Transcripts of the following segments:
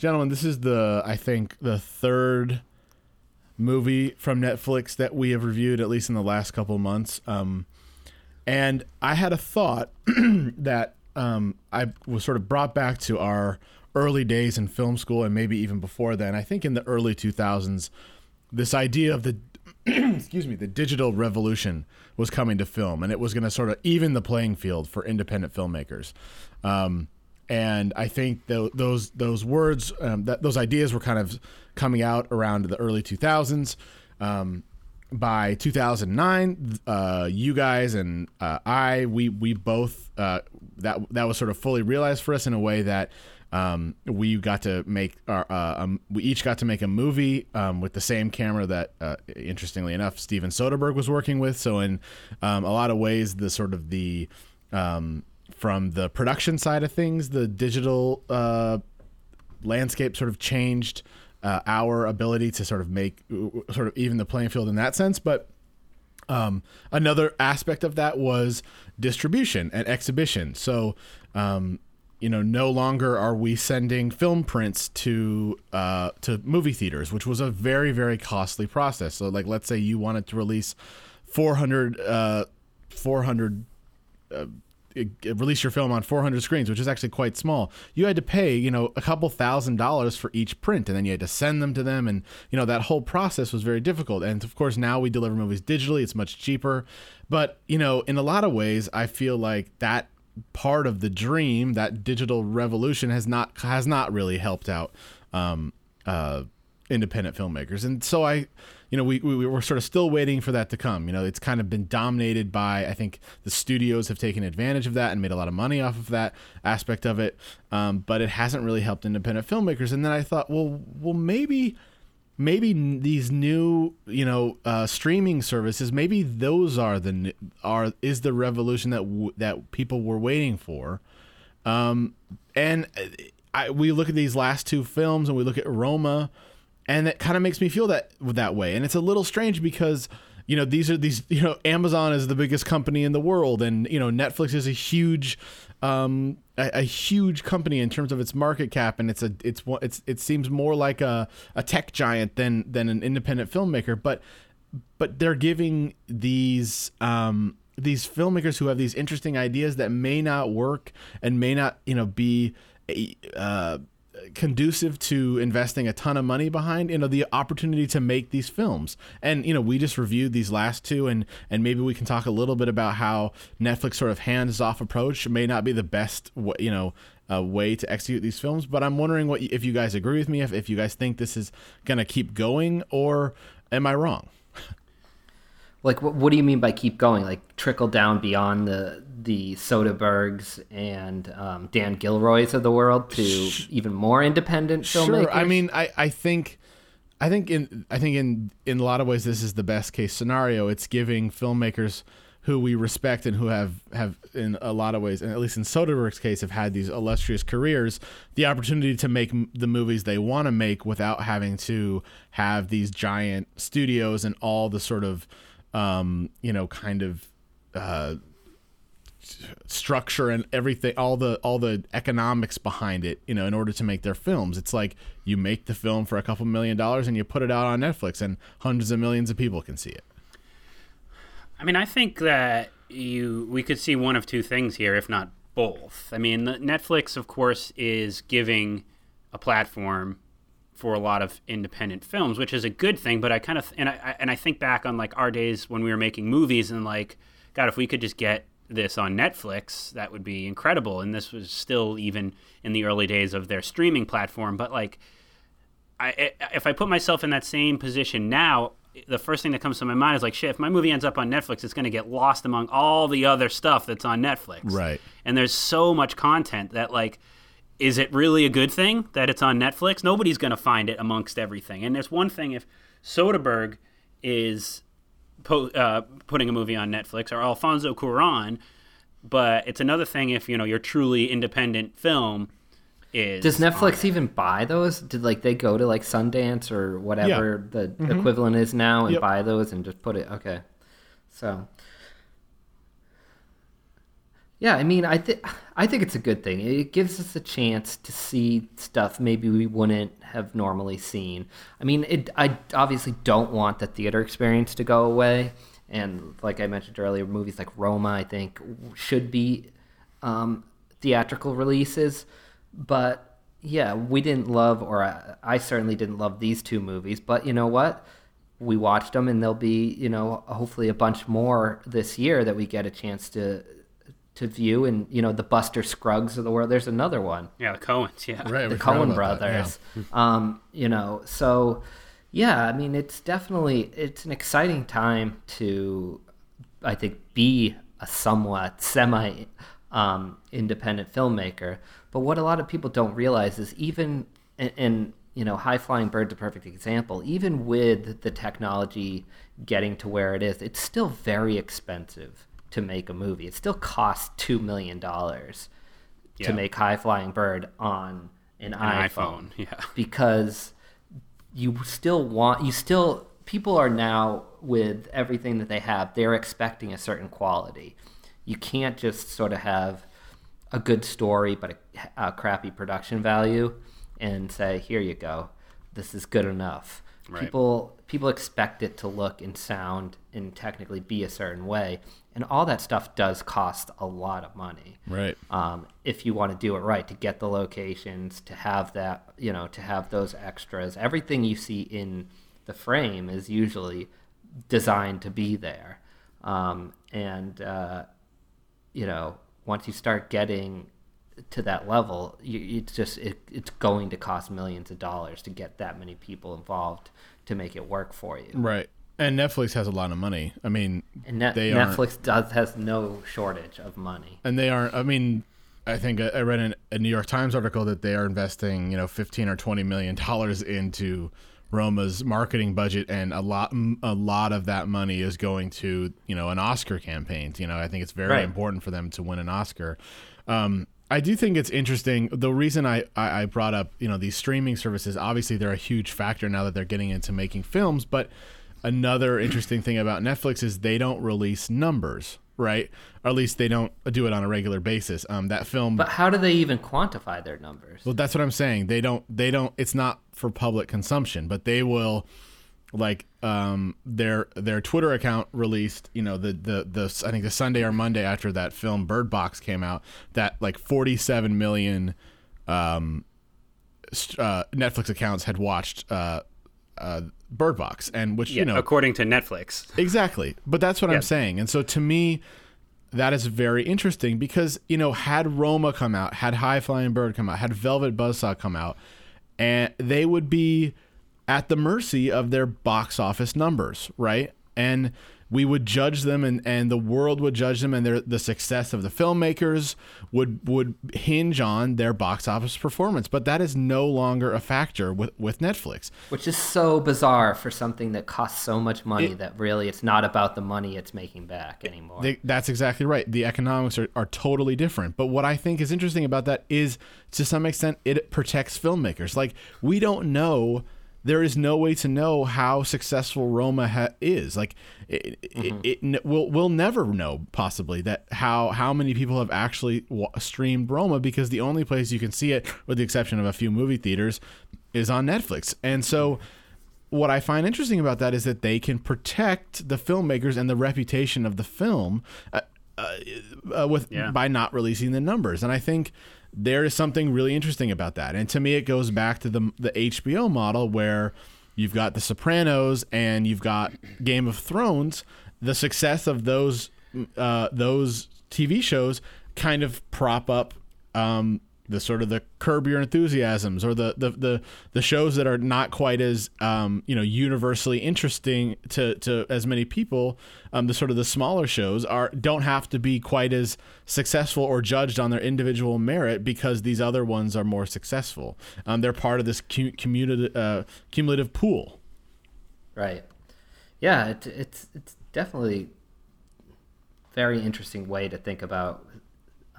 gentlemen, this is the I think the third movie from Netflix that we have reviewed, at least in the last couple months. Um, and I had a thought that um, I was sort of brought back to our early days in film school, and maybe even before then. I think in the early 2000s, this idea of the excuse me, the digital revolution was coming to film, and it was going to sort of even the playing field for independent filmmakers. Um, and I think th- those those words, um, that those ideas were kind of coming out around the early 2000s. Um, by 2009, uh, you guys and uh, I, we we both uh, that that was sort of fully realized for us in a way that um, we got to make our uh, um, we each got to make a movie um, with the same camera that uh, interestingly enough Steven Soderbergh was working with. So in um, a lot of ways, the sort of the um, from the production side of things, the digital uh, landscape sort of changed uh, our ability to sort of make sort of even the playing field in that sense. But um, another aspect of that was distribution and exhibition. So, um, you know, no longer are we sending film prints to uh, to movie theaters, which was a very very costly process. So, like, let's say you wanted to release 400 uh, 400 uh, release your film on 400 screens, which is actually quite small, you had to pay, you know, a couple thousand dollars for each print, and then you had to send them to them, and you know that whole process was very difficult. And of course, now we deliver movies digitally; it's much cheaper. But you know, in a lot of ways, I feel like that part of the dream, that digital revolution, has not has not really helped out um, uh, independent filmmakers, and so I you know, we, we were sort of still waiting for that to come. You know, it's kind of been dominated by, I think the studios have taken advantage of that and made a lot of money off of that aspect of it. Um, but it hasn't really helped independent filmmakers. And then I thought, well, well, maybe, maybe these new, you know, uh, streaming services, maybe those are the, are, is the revolution that, w- that people were waiting for. Um, and I, we look at these last two films and we look at Roma, and that kind of makes me feel that that way. And it's a little strange because you know these are these you know Amazon is the biggest company in the world, and you know Netflix is a huge um, a, a, huge company in terms of its market cap, and it's a it's it's it seems more like a, a tech giant than than an independent filmmaker, but but they're giving these um, these filmmakers who have these interesting ideas that may not work and may not you know be uh, conducive to investing a ton of money behind you know the opportunity to make these films. And you know we just reviewed these last two and and maybe we can talk a little bit about how netflix sort of hands off approach may not be the best you know uh, way to execute these films. But i'm wondering what if you guys agree with me if, if you guys think this is to keep going or am i wrong like what, what do you mean by keep going? Like trickle down beyond the the Soderberghs and um, Dan Gilroys of the world to even more independent filmmakers sure. I mean i i think i think in i think in in a lot of ways this is the best case scenario. It's giving filmmakers who we respect and who have have in a lot of ways and at least in Soderbergh's case have had these illustrious careers the opportunity to make the movies they want to make without having to have these giant studios and all the sort of um, you know, kind of uh, structure and everything, all the all the economics behind it, you know, in order to make their films. It's like you make the film for a couple million dollars and you put it out on Netflix, and hundreds of millions of people can see it. I mean, I think that you we could see one of two things here, if not both. I mean, Netflix, of course, is giving a platform for a lot of independent films, which is a good thing. But I kind of and I and I think back on like our days when we were making movies and like, God, if we could just get this on Netflix, that would be incredible. And this was still even in the early days of their streaming platform. But like, I if I put myself in that same position now, the first thing that comes to my mind is like, shit, if my movie ends up on Netflix, it's going to get lost among all the other stuff that's on Netflix. Right. And there's so much content that like is it really a good thing that it's on Netflix? Nobody's going to find it amongst everything. And there's one thing if Soderbergh is po- uh, putting a movie on Netflix or Alfonso Cuarón, but it's another thing if you know your truly independent film is. Does Netflix even buy those? Did like they go to like Sundance or whatever yeah. the mm-hmm. equivalent is now and yep. buy those and just put it? Okay, so Yeah, I mean, I think I think it's a good thing. It gives us a chance to see stuff maybe we wouldn't have normally seen. I mean, it. I obviously don't want the theater experience to go away, and like I mentioned earlier, movies like Roma, I think, should be um, theatrical releases. But yeah, we didn't love, or I, I certainly didn't love these two movies. But you know what? We watched them, and there'll be, you know, hopefully a bunch more this year that we get a chance to to view and you know the Buster Scruggs of the world. There's another one. Yeah, the Coens. Yeah, Right, the forgot Coen about that, brothers. um, you know, so yeah, I mean, it's definitely it's an exciting time to, I think, be a somewhat semi um, independent filmmaker. But what a lot of people don't realize is even in, in you know, High Flying Bird's a perfect example. Even with the technology getting to where it is, it's still very expensive to make a movie. It still costs two million dollars Yeah. to make High Flying Bird on an, An iPhone, iPhone, yeah. because you still want you still people are now with everything that they have they're expecting a certain quality you can't just sort of have a good story but a, a crappy production value and say here you go this is good enough Right. people people expect it to look and sound and technically be a certain way and all that stuff does cost a lot of money Right. um, if you want to do it right to get the locations to have that you know to have those extras everything you see in the frame is usually designed to be there um, and uh, you know once you start getting to that level you, it's just it, it's going to cost millions of dollars to get that many people involved to make it work for you Right. And Netflix has a lot of money. I mean, they netflix does has no shortage of money and they aren't. I mean, I think I I read in a New York Times article that they are investing, you know, fifteen or twenty million dollars into Roma's marketing budget, and a lot, a lot of that money is going to, you know, an Oscar campaign. You know, I think it's very Right. important for them to win an Oscar. Um, I do think it's interesting. The reason I, I, I brought up, you know, these streaming services, obviously they're a huge factor now that they're getting into making films, but another interesting thing about Netflix is they don't release numbers, right? Or at least they don't do it on a regular basis. Um, that film, but how do they even quantify their numbers well, that's what I'm saying. They don't, they don't. It's not for public consumption, but they will, like, um, their their Twitter account released, you know, the the the I think the Sunday or Monday after that film Bird Box came out, that like 47 million, um, uh, Netflix accounts had watched uh, uh, Bird Box, and which Yeah, you know according to Netflix. Exactly. But that's what. I'm saying. And so to me, that is very interesting because, you know, had Roma come out, had High Flying Bird come out, had Velvet Buzzsaw come out, and they would be at the mercy of their box office numbers, right? And we would judge them and, and the world would judge them and their the success of the filmmakers would would hinge on their box office performance. But that is no longer a factor with, with Netflix. which is so bizarre for something that costs so much money that really it's not about the money it's making back anymore They, that's exactly right. The economics are, are totally different. But what I think is interesting about that is, to some extent, it protects filmmakers. Like, we don't know, there is no way to know how successful Roma ha- is. Like, it, it, it, n- we'll, we'll never know, possibly, that how, how many people have actually wa- streamed Roma because the only place you can see it, with the exception of a few movie theaters, is on Netflix. And so what I find interesting about that is that they can protect the filmmakers and the reputation of the film uh, uh, uh, with Yeah. by not releasing the numbers. And I think there is something really interesting about that. And to me, it goes back to the the HBO model where you've got The Sopranos and you've got Game of Thrones. The success of those uh, those TV shows kind of prop up um, the sort of the curb your enthusiasms or the the the, the shows that are not quite as um, you know universally interesting to, to as many people um, the sort of the smaller shows are don't have to be quite as successful or judged on their individual merit because these other ones are more successful um, they're part of this cu- cumulative uh, cumulative pool Right. Yeah, it, it's it's definitely very interesting way to think about.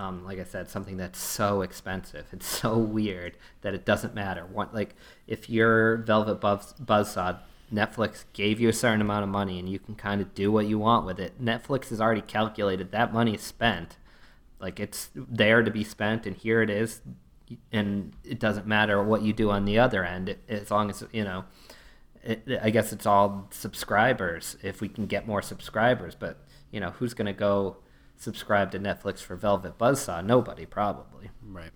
Um, like I said, something that's so expensive. It's so weird that it doesn't matter. What like if you're Velvet Buzz, Buzzsaw, Netflix gave you a certain amount of money and you can kind of do what you want with it. Netflix has already calculated that money is spent. Like it's there to be spent, and here it is, and it doesn't matter what you do on the other end, as long as you know. It, I guess it's all subscribers. If we can get more subscribers, but you know, who's going to go subscribe to Netflix for Velvet Buzzsaw? Nobody, probably. Right.